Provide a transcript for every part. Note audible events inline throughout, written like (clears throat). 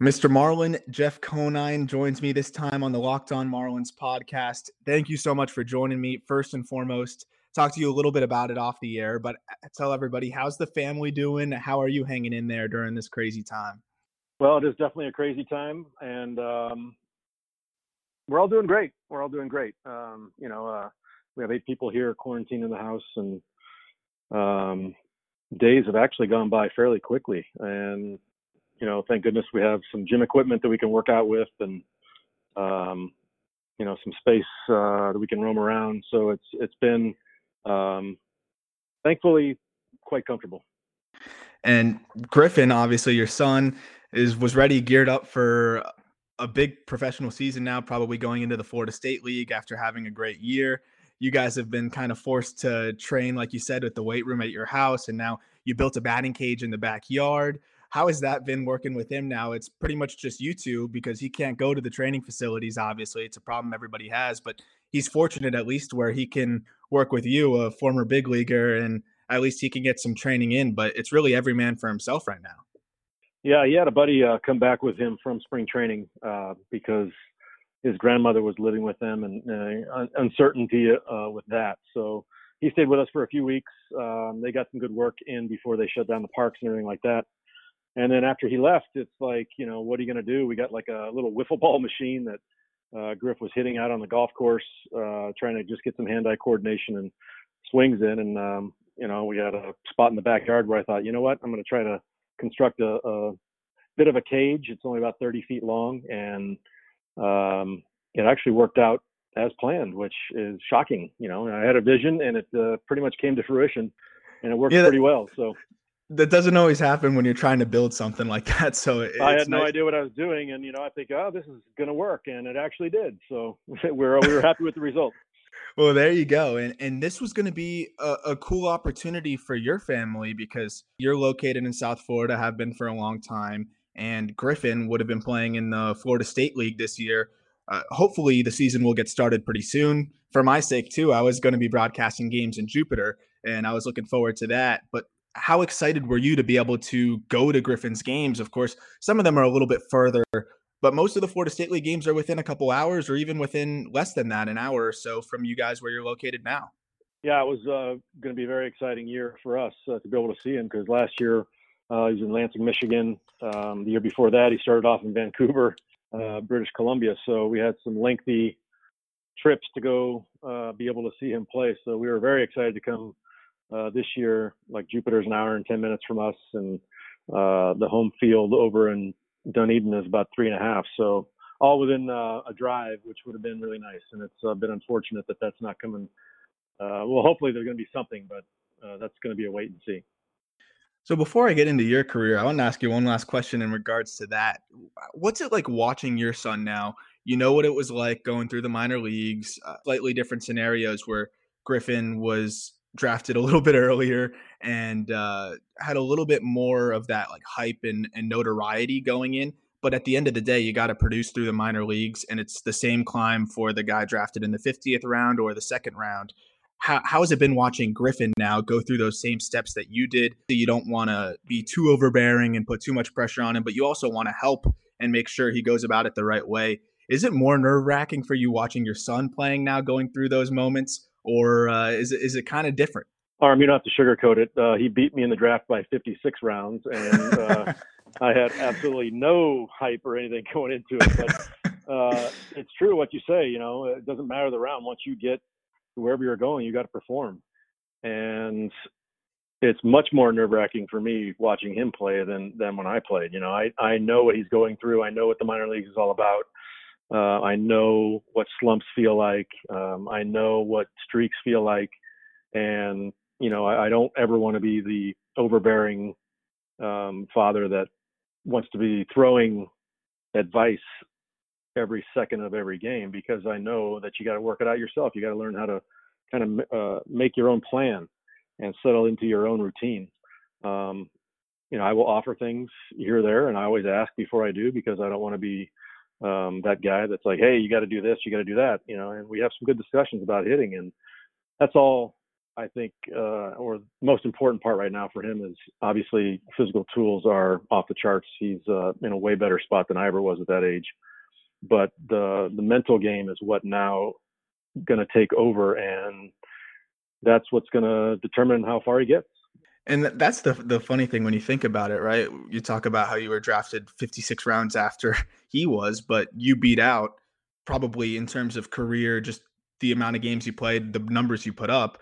Mr. Marlin, Jeff Conine joins me this time on the Locked On Marlins podcast. Thank you so much for joining me. First and foremost, talk to you a little bit about it off the air, but uh, tell everybody how's the family doing? How are you hanging in there during this crazy time? Well, it is definitely a crazy time, and um, we're all doing great. We're all doing great. Um, you know, uh, we have eight people here quarantined in the house, and um, days have actually gone by fairly quickly. And you know, thank goodness we have some gym equipment that we can work out with, and um, you know, some space uh, that we can roam around. So it's it's been um, thankfully quite comfortable. And Griffin, obviously your son, is was ready, geared up for a big professional season now, probably going into the Florida State League after having a great year. You guys have been kind of forced to train, like you said, with the weight room at your house, and now you built a batting cage in the backyard. How has that been working with him now? It's pretty much just you two because he can't go to the training facilities. Obviously, it's a problem everybody has, but he's fortunate at least where he can work with you, a former big leaguer, and at least he can get some training in. But it's really every man for himself right now. Yeah, he had a buddy uh, come back with him from spring training uh, because his grandmother was living with them and uh, uncertainty uh, with that. So he stayed with us for a few weeks. Um, they got some good work in before they shut down the parks and everything like that. And then after he left, it's like, you know, what are you going to do? We got like a little wiffle (laughs) ball machine that uh, Griff was hitting out on the golf course, uh, trying to just get some hand-eye coordination and swings in. And um, you know, we had a spot in the backyard where I thought, you know what, I'm going to try to construct a, a bit of a cage. It's only about 30 feet long, and um, it actually worked out as planned, which is shocking. You know, I had a vision, and it uh, pretty much came to fruition, and it worked yeah, pretty well. So that doesn't always happen when you're trying to build something like (laughs) that. So I had no idea what I was doing, and you know, I think, oh, this is going to work, and it actually did. So (laughs) we're we were happy with the result. Well, there you go, and and this was going to be a, a, cool opportunity for your family because you're located in South Florida, have been for a long time, and Griffin would have been playing in the Florida State League this year. Uh, hopefully, the season will get started pretty soon. For my sake, too, I was going to be broadcasting games in Jupiter, and I was looking forward to that. But how excited were you to be able to go to Griffin's games? Of course, some of them are a little bit further, but most of the Florida State League games are within a couple hours or even within less than that, an hour or so from you guys where you're located now. Yeah, it was uh, going to be a very exciting year for us uh, to be able to see him because last year uh, he was in Lansing, Michigan. Um, the year before that, he started off in Vancouver, uh, British Columbia. So we had some lengthy trips to go uh, be able to see him play. So we were very excited to come uh, this year. Like Jupiter's an hour and 10 minutes from us, and uh, the home field over in Dunedin is about three and a half. So all within uh, a drive, which would have been really nice. And it's uh, been unfortunate that that's not coming. Uh, well, hopefully there's going to be something, but uh, that's going to be a wait and see. So before I get into your career, I want to ask you one last question in regards to that. What's it like watching your son now? You know what it was like going through the minor leagues, uh, slightly different scenarios where Griffin was drafted a little (laughs) bit earlier and uh, had a little bit more of that like hype and, and notoriety going in. But at the end of the day, you got to produce through the minor leagues, and it's the same climb for the guy drafted in the 50th round or the second round. How, how has it been watching Griffin now go through those same steps that you did? You don't want to be too overbearing and put too much pressure on him, but you also want to help and make sure he goes about it the right way. Is it more nerve wracking for you watching your son playing now, going through those moments, or uh, is it, is it kind of different? Arm, you don't have to sugarcoat it. Uh, he beat me in the draft by 56 rounds, and uh, (laughs) I had absolutely no hype or anything (laughs) going into it. But uh, it's true what you say. You know, it doesn't matter the round. Once you get wherever you're going, you got to perform, and it's much more nerve wracking for me watching him play than than when I played. You know, I I know what he's going through. I know what the minor leagues is all about. Uh, I know what slumps feel like. Um, I know what streaks feel like, and you know, I, I don't ever want to be the overbearing um, father that wants to be throwing advice every second of every game because I know that you got to work it out yourself. You got to learn how to kind of uh, make your own plan and settle into your own routine. Um, you know, I will offer things here or there, and I always ask before I do because I don't want to be um, that guy that's like, hey, you got to do this, you got to do that, you know. And we have some good discussions about hitting, and that's all I think, uh, or most important part right now for him is obviously physical tools are off the charts. He's uh, in a way better spot than I ever was at that age. But the the mental game is what now going to take over, and that's what's going to determine how far he gets. And that's the the funny thing when you think about it, right? You talk about how you were drafted 56 rounds after (laughs) he was, but you beat out probably in terms of career, just the amount of games you played, the numbers you put up,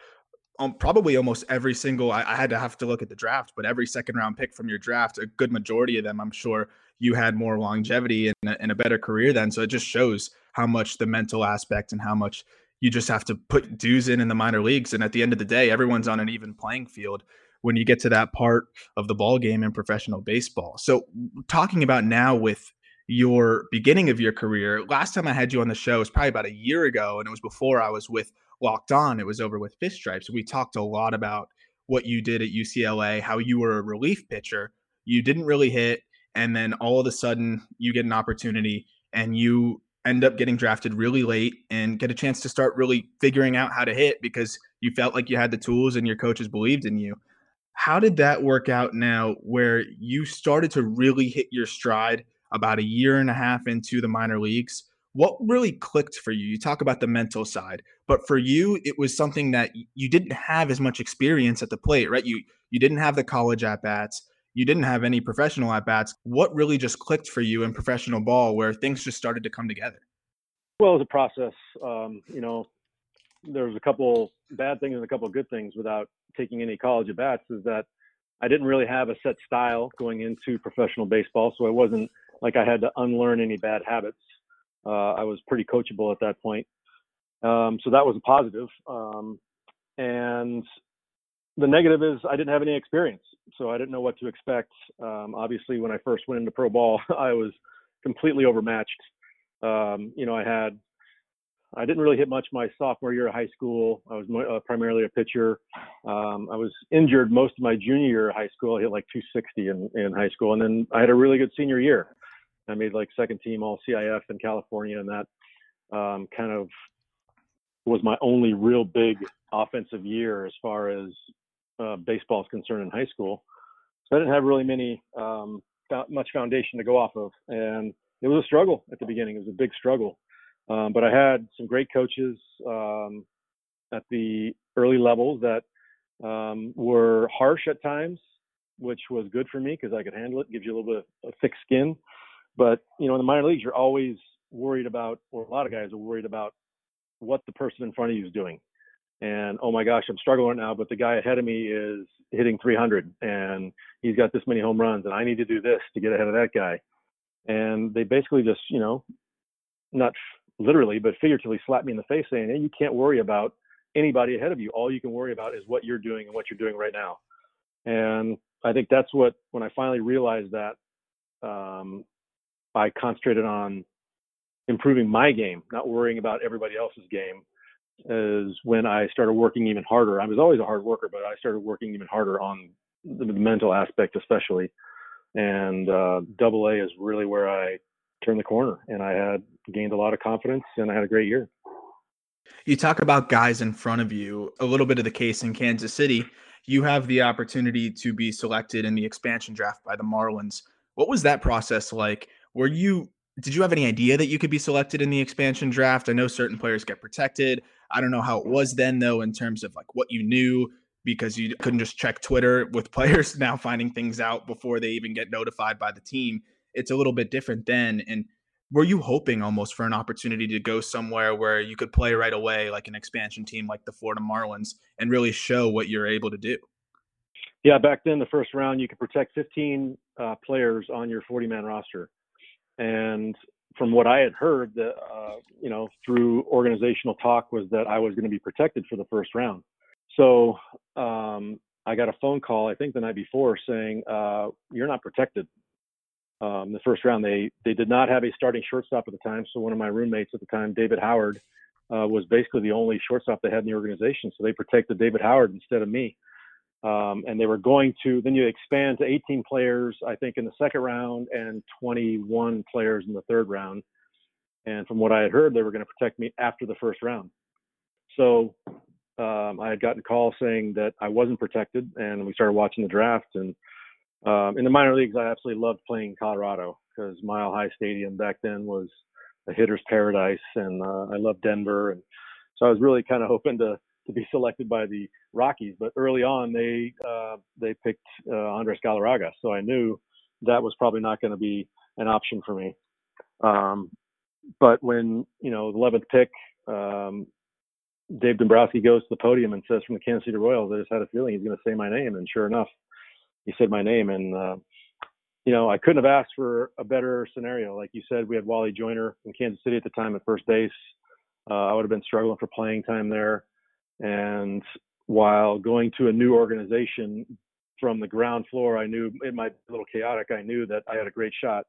um, probably almost every single. I, I, had to have to look at the draft, but every second round pick from your draft, a good majority of them, I'm sure you had more longevity and a, and a better career then. So it just shows how much the mental aspect and how much you just have to put dues in in the minor leagues. And at the end of the day, everyone's on an even playing field when you get to that part of the ball game in professional baseball. So talking about now with your beginning of your career, last time I had you on the show was probably about a year ago, and it was before I was with Locked On. It was over with Fish Stripes. We talked a lot about what you did at UCLA, how you were a relief pitcher. You didn't really hit, and then all of a sudden you get an opportunity and you end up getting drafted really late and get a chance to start really figuring out how to hit because you felt like you had the tools and your coaches believed in you. How did that work out now where you started to really hit your stride about a year and a half into the minor leagues? What really clicked for you? You talk about the mental side, but for you, it was something that you didn't have as much experience at the plate, right? You you didn't have the college at bats you didn't have any professional at bats. What really just clicked for you in professional ball where things just started to come together? Well, it was a process. Um, you know, there was a couple bad things and a couple good things without taking any college at bats is that I didn't really have a set style going into professional baseball. So I wasn't like I had to unlearn any bad habits. Uh, I was pretty coachable at that point. Um, so that was a positive. Um, and the negative is I didn't have any experience, so I didn't know what to expect. Um, obviously, when I first went into pro ball, (laughs) I was completely overmatched. Um, you know, I had I didn't really hit much my sophomore year of high school. I was uh, primarily a pitcher. Um, I was injured most of my junior year of high school. I hit like 260 in, in high school, and then I had a really good senior year. I made like second team All CIF in California, and that um, kind of was my only real big offensive year as far as uh, baseball is concerned in high school. So I didn't have really many um, much foundation to go off of, and it was a struggle at the beginning. It was a big struggle, um, but I had some great coaches um, at the early levels that um, were harsh at times, which was good for me because I could handle it. Gives you a little bit of thick skin, but you know, in the minor leagues, you're always worried about, or a lot of guys are worried about what the person in front of you is doing and oh my gosh, I'm struggling right now, but the guy ahead of me is hitting 300 and he's got this many home runs and I need to do this to get ahead of that guy. And they basically just, you know, not literally, but figuratively slap me in the face saying, hey, you can't worry about anybody ahead of you. All you can worry about is what you're doing and what you're doing right now. And I think that's what, when I finally realized that, um, I concentrated on improving my game, not worrying about everybody else's game is when I started working even harder. I was always a hard worker, but I started working even harder on the, the mental aspect, especially. And uh, double A is really where I turned the corner, and I had gained a lot of confidence, and I had a great year. You talk about guys in front of you. A little bit of the case in Kansas City. You have the opportunity to be selected in the expansion draft by the Marlins. What was that process like? Were you did you have any idea that you could be selected in the expansion draft? I know certain players get protected. I don't know how it was then though in terms of like what you knew because you couldn't just check Twitter with (laughs) players now finding things out before they even get notified by the team. It's a little bit different then and were you hoping almost for an opportunity to go somewhere where you could play right away like an expansion team like the Florida Marlins and really show what you're able to do? Yeah, back then the first round you could protect 15 uh, players on your 40 man roster. And from what I had heard, that uh, you know through organizational talk was that I was going to be protected for the first round. So um, I got a phone call, I think the night before, saying uh, you're not protected. Um, the first round, they they did not have a starting shortstop at the time. So one of my roommates at the time, David Howard, uh, was basically the only shortstop they had in the organization. So they protected David Howard instead of me. Um, and they were going to then you expand to 18 players, I think, in the second round and 21 players in the third round. And from what I had heard, they were going to protect me after the first round. So um, I had gotten a call saying that I wasn't protected, and we started watching the draft. And um, in the minor leagues, I absolutely loved playing Colorado because Mile High Stadium back then was a hitter's paradise, and uh, I loved Denver, and so I was really kind of hoping to to be selected by the Rockies. But early on, they uh, they picked uh, Andres Galarraga, so I knew that was probably not going to be an option for me. Um, but when you know the 11th pick, um, Dave Dombrowski goes to the podium and says, "From the Kansas City Royals, I just had a feeling he's going to say my name." And sure enough, he said my name. And uh, you know, I couldn't have asked for a better scenario. Like you said, we had Wally Joyner in Kansas City at the time at first base. Uh, I would have been struggling for playing time there. And while going to a new organization from the ground floor, I knew it might be a little chaotic. I knew that I had a great shot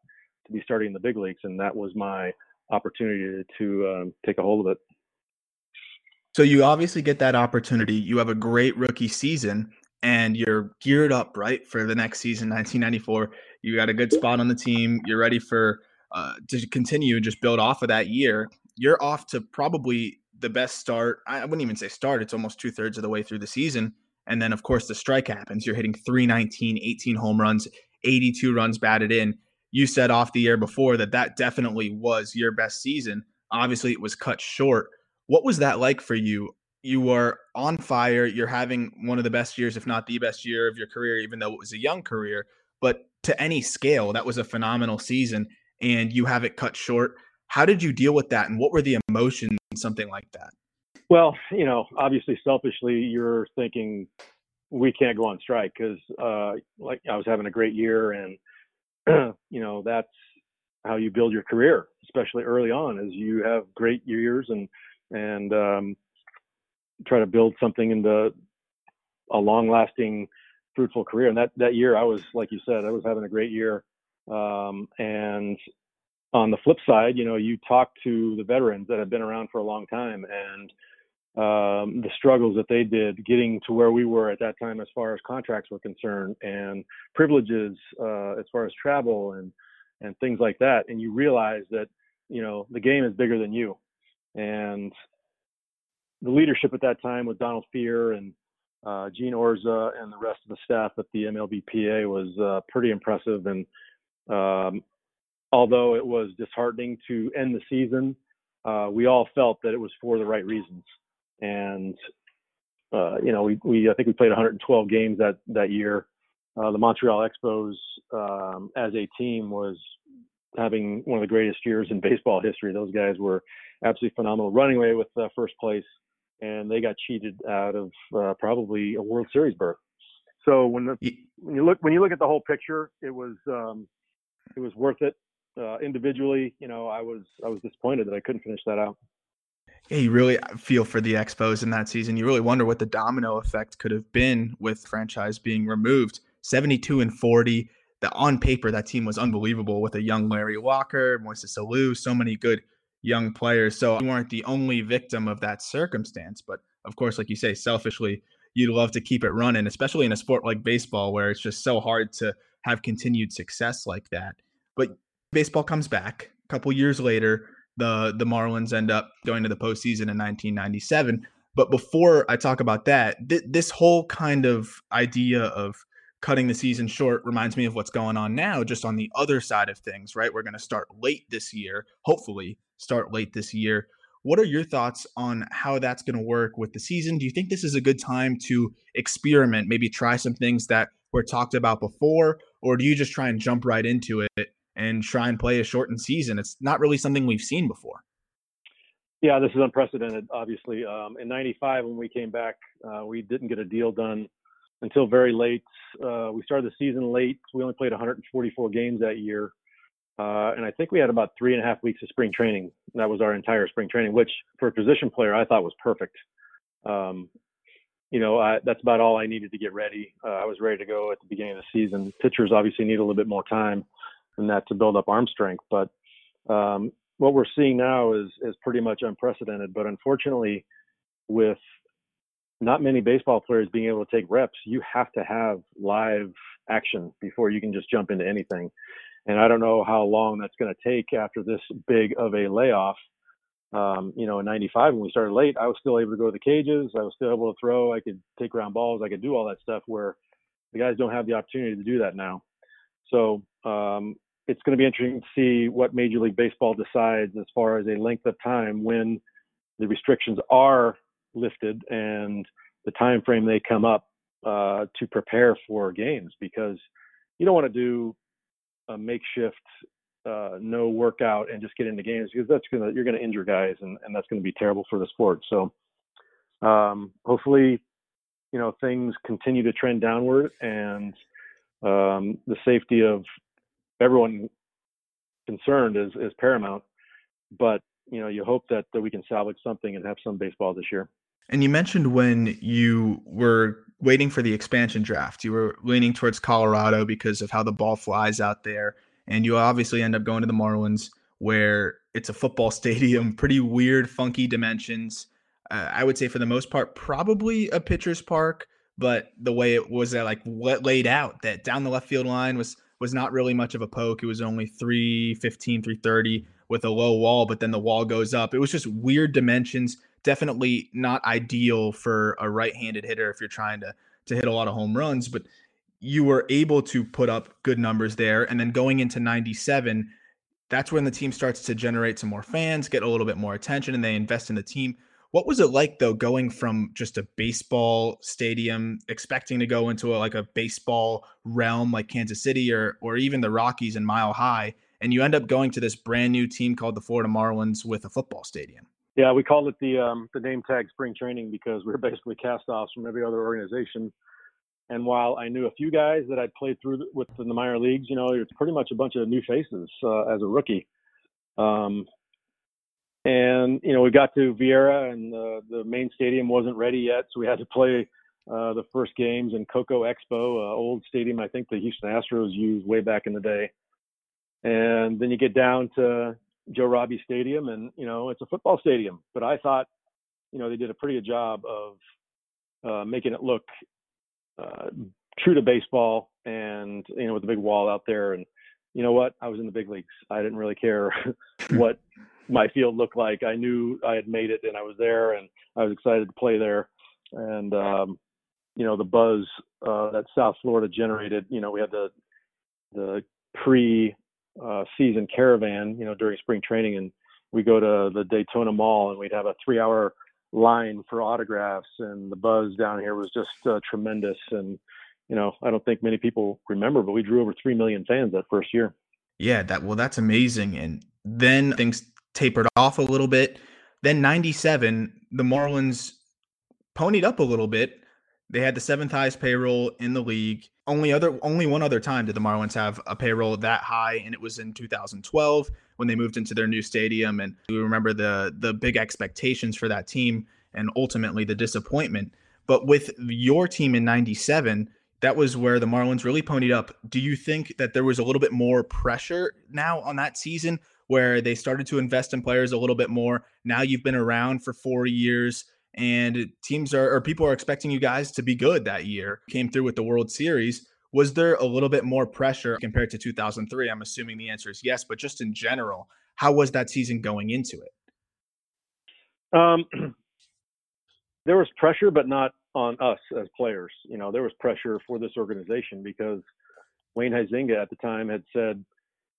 to be starting in the big leagues, and that was my opportunity to um, take a hold of it. So you obviously get that opportunity. You have a great rookie season, and you're geared up right for the next season, 1994. You got a good spot on the team. You're ready for uh, to continue and just build off of that year. You're off to probably the best start. I wouldn't even say start. It's almost two thirds of the way through the season. And then, of course, the strike happens. You're hitting 319, 18 home runs, 82 runs batted in. You said off the year before that that definitely was your best season. Obviously, it was cut short. What was that like for you? You were on fire. You're having one of the best years, if not the best year of your career, even though it was a young career. But to any scale, that was a phenomenal season. And you have it cut short. How did you deal with that? And what were the emotions, something like that? Well, you know, obviously, selfishly, you're thinking we can't go on strike because, uh, like, I was having a great year, and (clears throat) you know, that's how you build your career, especially early on, as you have great years and and um, try to build something into a long-lasting, fruitful career. And that that year, I was, like you said, I was having a great year, um, and on the flip side, you know, you talk to the veterans that have been around for a long time and um, the struggles that they did getting to where we were at that time as far as contracts were concerned and privileges uh, as far as travel and and things like that. And you realize that you know the game is bigger than you. And the leadership at that time with Donald Fehr and uh, Gene Orza and the rest of the staff at the MLBPA was uh, pretty impressive and um, although it was disheartening to end the season uh, we all felt that it was for the right reasons and uh, you know, we, we I think we played 112 games that that year. Uh, the Montreal Expos um, as a team was having one of the greatest years in baseball history. Those guys were absolutely phenomenal, running away with uh, first place, and they got cheated out of uh, probably a World Series berth. So when the, when you look when you look at the whole picture, it was um, it was worth it. Uh, individually, you know, I was I was disappointed that I couldn't finish that out yeah, you really feel for the Expos in that season. You really wonder what the domino effect could have been with franchise being removed. 72 and 40. The on paper, that team was unbelievable with a young Larry Walker, Moises Alou, so many good young players. So you weren't the only victim of that circumstance. But of course, like you say, selfishly, you'd love to keep it running, especially in a sport like baseball where it's just so hard to have continued success like that. But baseball comes back a couple years later the the Marlins end up going to the postseason in 1997. But before I talk about that, th- this whole kind of idea of cutting the season short reminds me of what's going on now, just on the other side of things, right? We're going to start late this year, hopefully, start late this year. What are your thoughts on how that's going to work with the season? Do you think this is a good time to experiment, maybe try some things that were talked about before, or do you just try and jump right into it and try and play a shortened season. It's not really something we've seen before. Yeah, this is unprecedented. Obviously, um, in '95 when we came back, uh, we didn't get a deal done until very late. Uh, we started the season late. We only played 144 games that year, uh, and I think we had about three and a half weeks of spring training. That was our entire spring training, which for a position player I thought was perfect. Um, you know, I, that's about all I needed to get ready. Uh, I was ready to go at the beginning of the season. Pitchers obviously need a little bit more time than that to build up arm strength. But um, what we're seeing now is is pretty much unprecedented. But unfortunately, with not many baseball players being able to take reps, you have to have live action before you can just jump into anything. And I don't know how long that's going to take after this big of a layoff um, you know, in '95 when we started late, I was still able to go to the cages. I was still able to throw. I could take ground balls. I could do all that stuff. Where the guys don't have the opportunity to do that now. So um, it's going to be interesting to see what Major League Baseball decides as far as a length of time when the restrictions are lifted and the time frame they come up uh, to prepare for games because you don't want to do a makeshift uh, no workout and just get into games because that's gonna you're gonna injure guys and, and that's gonna be terrible for the sport. So um, hopefully, you know things continue to trend downward and um, the safety of everyone concerned is is paramount. But you know you hope that, that we can salvage something and have some baseball this year. And you mentioned when you were waiting for the expansion draft, you were leaning towards Colorado because of how the ball flies out there and you obviously end up going to the Marlins, where it's a football (laughs) stadium, pretty weird, funky dimensions. Uh, I would say for the most part, probably a pitcher's park, but the way it was uh, like laid out, that down the left field line was was not really much of a poke. It was only 315, 330 with a low wall, but then the wall goes up. It was just weird dimensions. Definitely not ideal for a right-handed hitter if you're trying to to hit a lot of home runs, but you were able to put up good numbers there. And then going into 97, that's when the team starts to generate some more fans, get a little bit more attention, and they invest in the team. What was it like though, going from just a baseball stadium, expecting to go into a, like a baseball realm like Kansas City or or even the Rockies and Mile High, and you end up going to this brand new team called the Florida Marlins with a football stadium? Yeah, we called it the um, the name tag spring training because we are (laughs) basically cast-offs from every other organization and while I knew a few guys that I'd played through with in the minor leagues, you know, it's pretty much a bunch of new faces uh, as a rookie. Um, and you know, we got to Viera, and the, the main stadium wasn't ready yet, so we had to play uh, the first games in Cocoa Expo, uh, old stadium I think the Houston Astros used way back in the day. And then you get down to Joe Robbie Stadium, and you know, it's a football stadium. But I thought, you know, they did a pretty good job of uh, making it look uh, true to baseball and you know with the big wall out there. And you know what? I was in the big leagues. I didn't really care (laughs) what my field looked like. I knew i had made it and i was there and i was excited to play there. And um you know the buzz uh that south florida generated you know we had the the pre uh season caravan you know during spring training and we go to the daytona mall and we'd have a three hour line for autographs, and the buzz down here was just uh, tremendous. And you know, I don't think many people remember, but we drew over three million fans that first year. Yeah, that well, that's amazing. And then things tapered off a little bit. Then '97, the Marlins ponied up a little bit. They had the seventh highest payroll in the league. Only other, only one other time did the Marlins have a payroll that high, and it was in 2012 when they moved into their new stadium. And we remember the the big expectations for that team and ultimately the disappointment. But with your team in 97, that was where the Marlins really ponied up. Do you think that there was a little bit more pressure now on that season where they started to invest in players a little bit more? Now you've been around for four years and teams are or people are expecting you guys to be good that year. Came through with the World Series. Was there a little bit more pressure compared to 2003? I'm assuming the answer is yes, but just in general, how was that season going into it? Um, (clears throat) there was pressure, but not on us as players. You know, there was pressure for this organization because Wayne Huizenga at the time had said,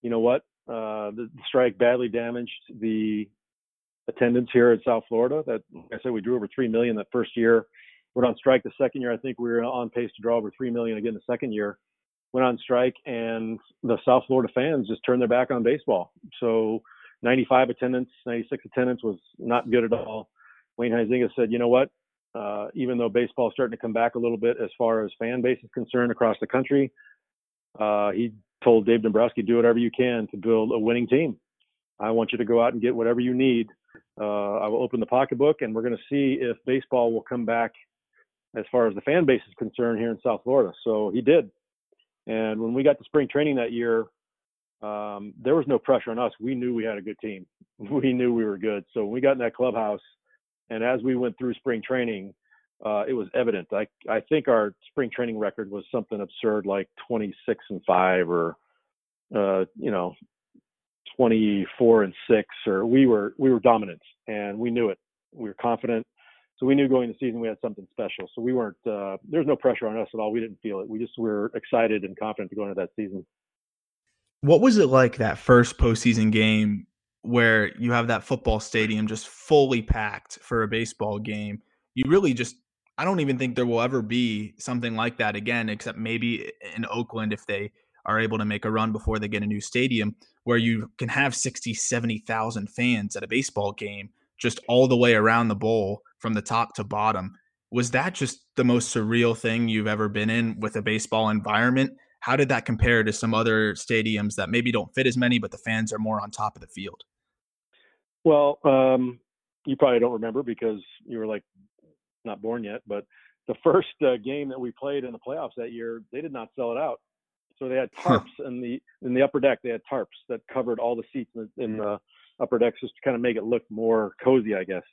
you know what, uh, the strike badly damaged the attendance here in South Florida. That like I said, we drew over three million that first year. Went on strike the second year. I think we were on pace to draw over three million again the second year. Went on strike, and the South Florida fans just turned their back on baseball. So 95 attendance, 96 attendance was not good at all. Wayne Huizenga said, you know what? Uh, even though baseball is starting to come back a little bit as far as fan base is concerned across the country, uh, he told Dave Dombrowski, do whatever you can to build a winning team. I want you to go out and get whatever you need I will open the pocketbook, and we're going to see if baseball will come back as far as the fan base is concerned here in South Florida. So he did. And when we got to spring training that year, um, there was no pressure on us. We knew we had a good team. (laughs) We knew we were good. So when we got in that clubhouse, and as we went through spring training, uh, it was evident. I I think our spring training record was something absurd like 26 and five, or uh, you know, 24 and six, or we were we were dominant, and we knew it. We were confident, so we knew going into the season we had something special. So we weren't uh, there was no pressure on us at all. We didn't feel it. We just were excited and confident to go into that season. What was it like that first postseason game where you have that football stadium just fully packed for a baseball game? You really just I don't even think there will ever be something like that again, except maybe in Oakland if they are able to make a run before they get a new stadium where you can have 60, 70,000 fans at a baseball game just all the way around the bowl from the top to bottom. Was that just the most surreal thing you've ever been in with a baseball environment? How did that compare to some other stadiums that maybe don't fit as many, but the fans are more on top of the field? Well, um, you probably don't remember because you were like not born yet, but the (laughs) first uh, game that we played in the playoffs that year, they did not sell it out. So they had tarps in the in the upper deck. They had tarps that covered all the seats in the, in the upper decks just to kind of make it look more cozy, I guess.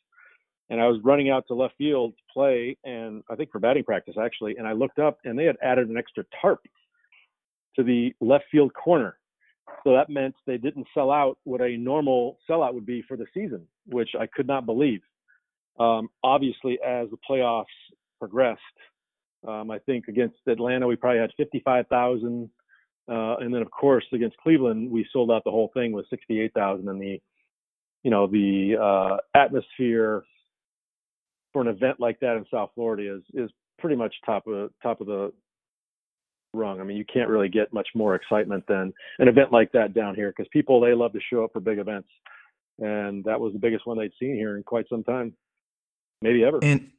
And I was running out to left field to play, and I think for batting practice actually. And I looked up, and they had added an extra tarp to the left field corner. So that meant they didn't sell out what a normal sellout would be for the season, which I could not believe. Um, obviously, as the playoffs progressed, um, I think against Atlanta we probably had 55,000, uh, and then of course against Cleveland we sold out the whole thing with 68,000. And the, you know, the uh, atmosphere for an event like that in South Florida is is pretty much top of top of the rung. I mean, you can't really get much more excitement than an event like that down here because people they love to show up for big events, and that was the biggest one they'd seen here in quite some time, maybe ever. And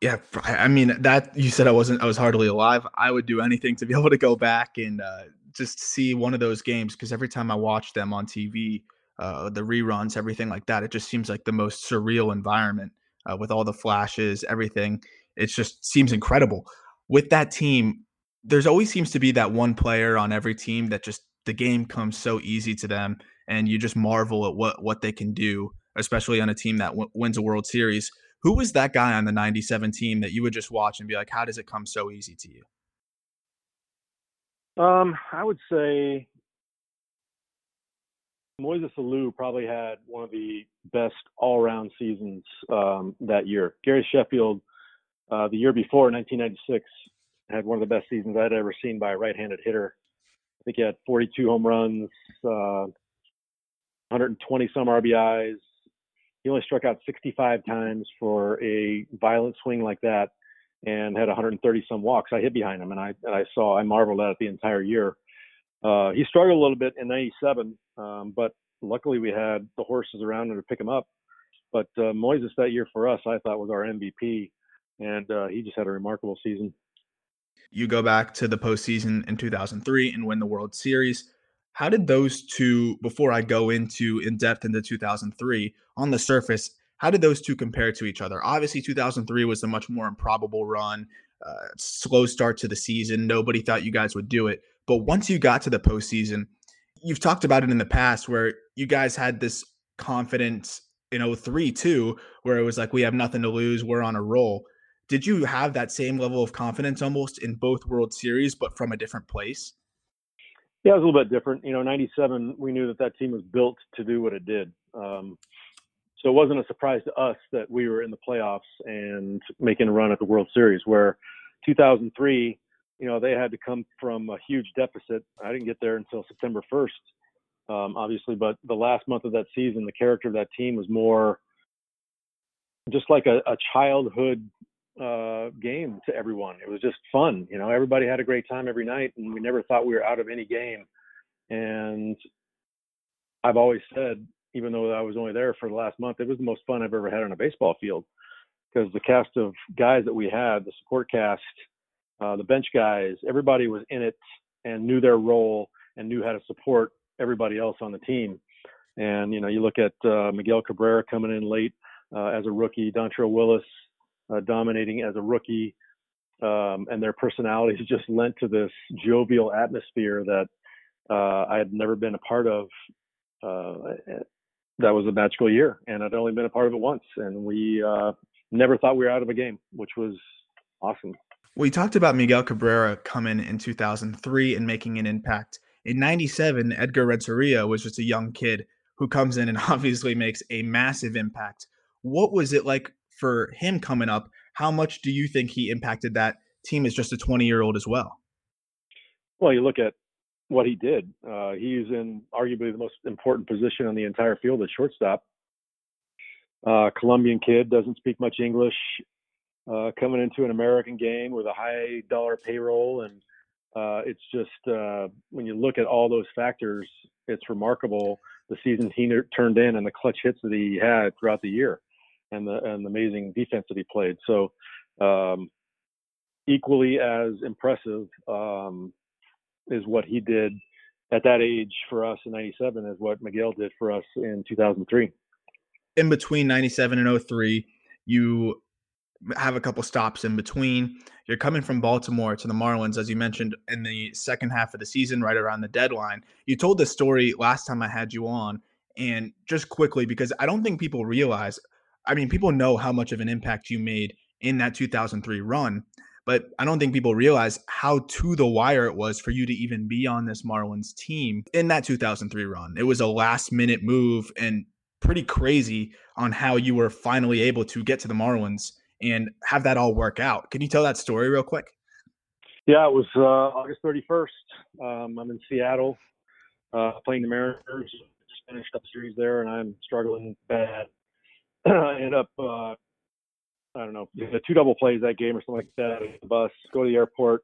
yeah, I mean that you said I wasn't I was hardly alive. I would do anything to be (laughs) able to go back and uh, just see one of those games because every time I watch them on TV, uh, the reruns, everything like that, it just seems like the most surreal environment uh, with all the flashes, everything. It just seems incredible. With that team, there's always seems to be that one player on every team that just the game comes so easy to them, and you just marvel at what what they can do, especially on a team that w- wins a World Series. Who was that guy on the 97 team that you would just watch and be like, how does it come so easy to you? Um, I would say Moises Alou probably had one of the best all-round seasons um, that year. Gary Sheffield, uh, the year before, 1996, had one of the best seasons I'd ever seen by a right-handed hitter. I think he had 42 home runs, uh, 120 some RBIs, he only struck out 65 times for a violent swing like that and had 130 some walks. I hit behind him and I and I saw I marveled at it the entire year. Uh, he struggled a little bit in '97, um, but luckily we had the horses around him to pick him up. But uh, Moises that year for us, I thought was our MVP, and uh, he just had a remarkable season. You go back to the postseason in 2003 and win the World Series. How did those two, before I go into in depth into 2003, on the surface, how did those two compare to each other? Obviously, 2003 was a much more improbable run, uh, slow start to the season. Nobody thought you guys would do it. But once you got to the postseason, you've talked about it in the past where you guys had this confidence in 03 too, where it was like, we have nothing to lose, we're on a roll. Did you have that same level of confidence almost in both World Series, but from a different place? Yeah, it was a little bit different. You know, '97, we knew that that team was built to do what it did. Um, so it wasn't a surprise to us that we were in the playoffs and making a run at the World Series. Where 2003, you know, they had to come from a huge deficit. I didn't get there until September 1st, um, obviously. But the last month of that season, the character of that team was more just like a, a childhood uh, game to everyone. It was just fun. You know, everybody had a great time every night, and we never thought we were out of any game. And I've always said, even though I was only there for the last month, it was the most fun I've ever had on a baseball field because the cast of guys that we had, the support cast, uh, the bench guys, everybody was in it and knew their role and knew how to support everybody else on the team. And you know, you look at uh, Miguel Cabrera coming in late uh, as a rookie, Dontrelle Willis, uh, dominating as a rookie, um, and their personalities (laughs) just lent to this jovial atmosphere that uh, I had never been a part of. Uh, that was a magical year, and I'd only been a part of it once, and we uh, never thought we were out of a game, which was awesome. We talked about Miguel Cabrera coming in 2003 and making an impact In 97, Edgar Renteria was just a young kid who comes in and (laughs) obviously makes a massive impact. What was it like for him coming up? How much do you think he impacted that team as just a 20 year old as well? Well, you look at what he did. Uh, he's in arguably the most important position on the entire field at shortstop. Uh, Colombian kid doesn't speak much English. Uh, coming into an American game with a high dollar payroll, and uh, it's just uh, when you look at all those factors, it's remarkable the season he turned in and the clutch hits that he had throughout the year, and the and the amazing defense that he played. So, um, equally as impressive um, is what he did at that age for us in 97 as what Miguel did for us in 2003. In between 97 and 03, you have a couple stops in between. You're coming from Baltimore to the Marlins, as you mentioned, in the second half of the season, right around the deadline. You told this story last time I had you on, and just quickly, because I don't think people realize, I mean, people know how much of an impact you made in that 2003 run, but I don't think people realize how to the wire it was for you to even be on this Marlins team in that 2003 run. It was a last minute move and pretty crazy on how you were finally able to get to the Marlins and have that all work out. Can you tell that story real quick? Yeah, it was uh, August 31st. Um, I'm in Seattle uh, playing the Mariners. Just finished up series there, and I'm struggling bad. I (clears throat) end up uh, I don't know, the two double plays that game or something like that. The bus, go to the airport,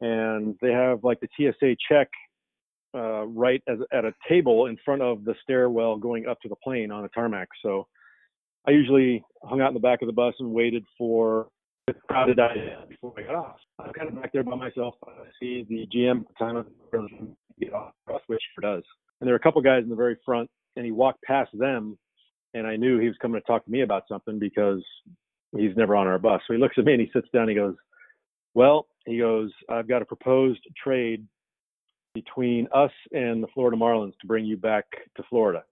and they have like the TSA check uh, right as, at a table in front of the stairwell going up to the plane on a tarmac. So I usually hung out in the back of the bus and waited for the crowd to die before I got off. I'm kind of back there by myself. I see the GM the time of get off, which does. And there were a couple guys in the very front, and he walked past them, and I knew he was coming to talk to me about something because he's never on our bus. So he looks at me and he sits down. And he goes, "Well," he goes, "I've got a proposed trade between us and the Florida Marlins to bring you back to Florida."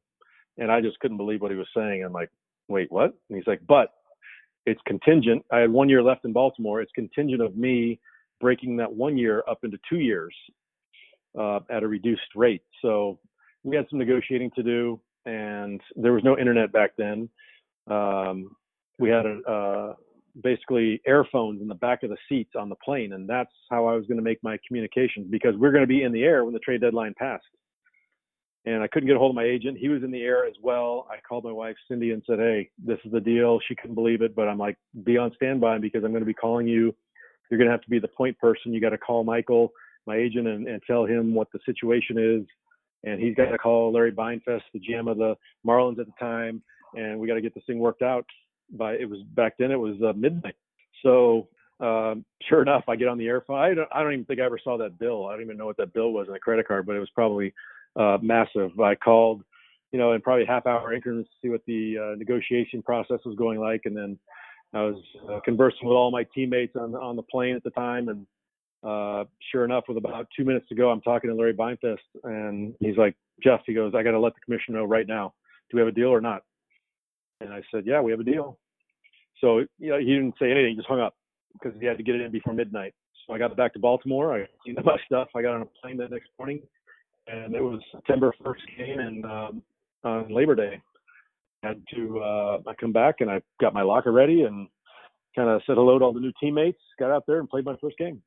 And I just couldn't believe what he was saying. I'm like, "Wait, what?" And he's like, "But it's contingent. I had one year left in Baltimore. It's contingent of me breaking that one year up into two years uh, at a reduced rate." So we had some negotiating to do, and there was no internet back then. Um, we had a, uh, basically airphones in the back of the seats on the plane, and that's how I was going to make my communications because we're going to be in the air when the trade deadline passed. And I couldn't get a hold of my agent. He was in the air as well. I called my wife Cindy and said, "Hey, this is the deal." She couldn't believe it, but I'm like, "Be on standby because I'm going to be calling you. You're going to have to be the point person. You got to call Michael, my agent, and, and tell him what the situation is." And he's got to call Larry Beinfest, the GM of the Marlins at the time, and we got to get this thing worked out by it was back then it was uh, midnight. So um, sure enough, I get on the airphone. I don't, I don't even think I ever saw that bill. I don't even know what that bill was in a credit card, but it was probably uh, massive. I called, you know, in probably half hour increments to see what the uh, negotiation process was going like, and then I was uh, conversing with all my teammates on on the plane at the time, and uh, sure enough, with about two minutes to go, I'm talking to Larry Beinfest, and he's like, Jeff, he goes, I got to let the commissioner know right now. Do we have a deal or not? And I said, yeah, we have a deal. So, you know, he didn't say anything, he just hung up because he had to get it in before midnight. So I got back to Baltimore. I cleaned up my (laughs) stuff. I got on a plane the next morning, and it was September 1st game and um, on Labor Day. I had to uh, I come back and I got my locker ready and kind of said hello to all the new teammates. Got out there and played my first game.